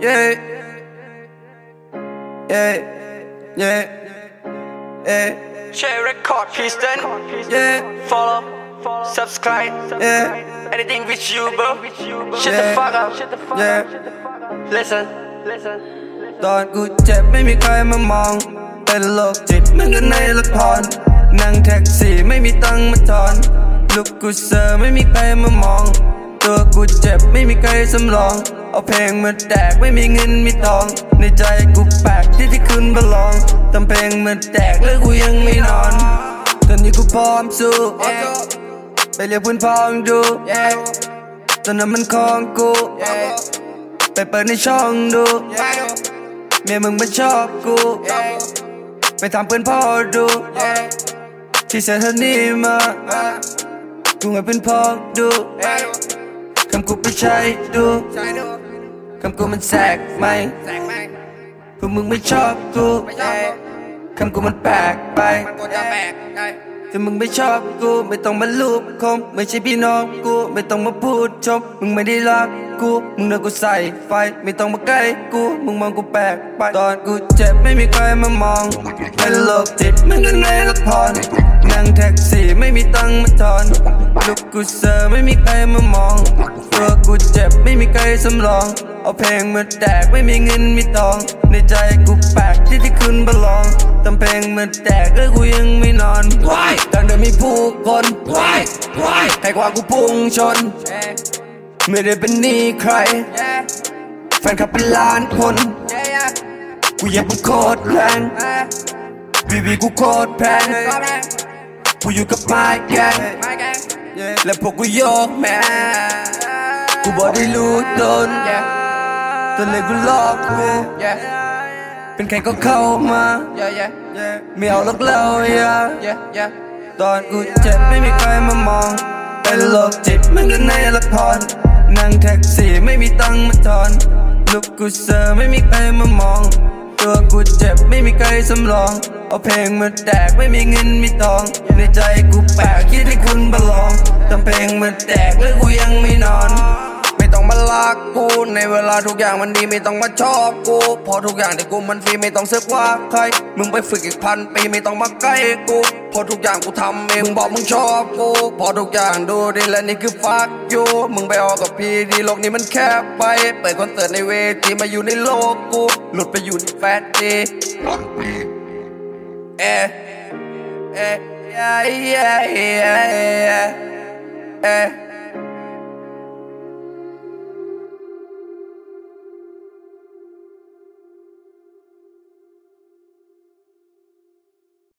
Yeah. Yeah. Yeah. Yeah. Share record, Kristen. Yeah. Follow, subscribe. Yeah. Anything with you, bro. Shut Yeah. the fuck up. Yeah. Listen, listen. ตอนกูเจ็บไม่มีใครมามอง เป็นโรคจิตเหมือนกันในละคร นั่งแท็กซี่ไม่มีตังค์มาทอนลูกกูเซอร์ไม่มีใครมามอง ตัวกูเจ็บไม่มีใครสำรอง เอาเพลงมาแดกไม่มีเงินมีทอง ในใจกูแปลกที่ที่คืนบลองทำเพลงมาแดกแล้วกูยังไม่นอน ตอนนี้กูพร้อมสู้ไปเรียกเพื่อนพ้องดูตอนนั้นมันของกูไปเปิดในช่องดูเมียมึงมันชอบกูไปทำเพื่อนพ่อดูที่เสียเท่านี้มากูให้เพื่อนพ่อดู คำกูไปใช้ดูคำกูมันแสกไหมพวกมึงไม่ชอบกูคำกูมันแปลกไปถ้ามึงไม่ชอบกู ไม่ต้องมาลูบคมไม่ใช่พี่น้องกู ไม่ต้องมาพูดชมมึงไม่ได้รัก กู มึงเดินกูใส่ไฟ ไม่ต้องมาใกล้กู มึงมองกูแปลกไป ตอนกูเจ็บไม่มีใครมามอง เป็นโรคจิตเหมือนกันในละครนั่งแท็กซี่ไม่มีตังค์มาทอน ลูกกูเซอร์ไม่มีใครมามอง ตัวกูเจ็บไม่มีใครสำรอง เอาเพลงมาแดกไม่มีเงินมีทอง ในใจกูแปลกที่ที่คืนบลองทำเพลงมาแดกแล้วกูยังไม่นอนวายดังเดิมมีผู้คนวายวายให้ความกูพุ่งชน ไม่ได้เป็นหนี้ใคร แฟนคลับเป็นล้านคน กูยังเป็นโคตรแรงวีวีกูโคตรแพงกูอยู่กับไม้แกงและพวกกูโยกแม่กูบอกได้รู้ตนตอนเลยกูหลอกกูเป็นใครก็เข้ามาไม่เอาหรอกเราอย่าตอนกูเจ็บไม่มีใครมามองเป็นโรคจิตเหมือนกันในละคร นั่งแท็กซี่ไม่มีตังค์มาทอนลูกกูเซอร์ไม่มีใครมามอง ตัวกูเจ็บไม่มีใครสำรอง เอาเพลงมาแตกไม่มีเงินมีทอง ในใจกูแปลกคิดที่คุณบลองทำเพลงมาแตกแล้วกูยังไม่นอน ไม่ต้องมากกู ในเวลาทุกอย่างมันดีไม่ต้องมาชอบกู พอทุกอย่างที่กูมันฟรีไม่ต้องเสือกว่าใคร มึงไปฝึกอีกพันปีไม่ต้องมาใกล้กู พอทุกอย่างกูทำเองมึงบอกมึงชอบกู พอทุกอย่างดูดีและนี่คือฟักยูมึงไปออกกับพี่ดีโลกนี้มันแคบไป เปิดคอนเสิร์ตในเวทีมาอยู่ในโลกกู หลุดไปอยู่ในแฟนดีเอเอเอเอเอะเอะ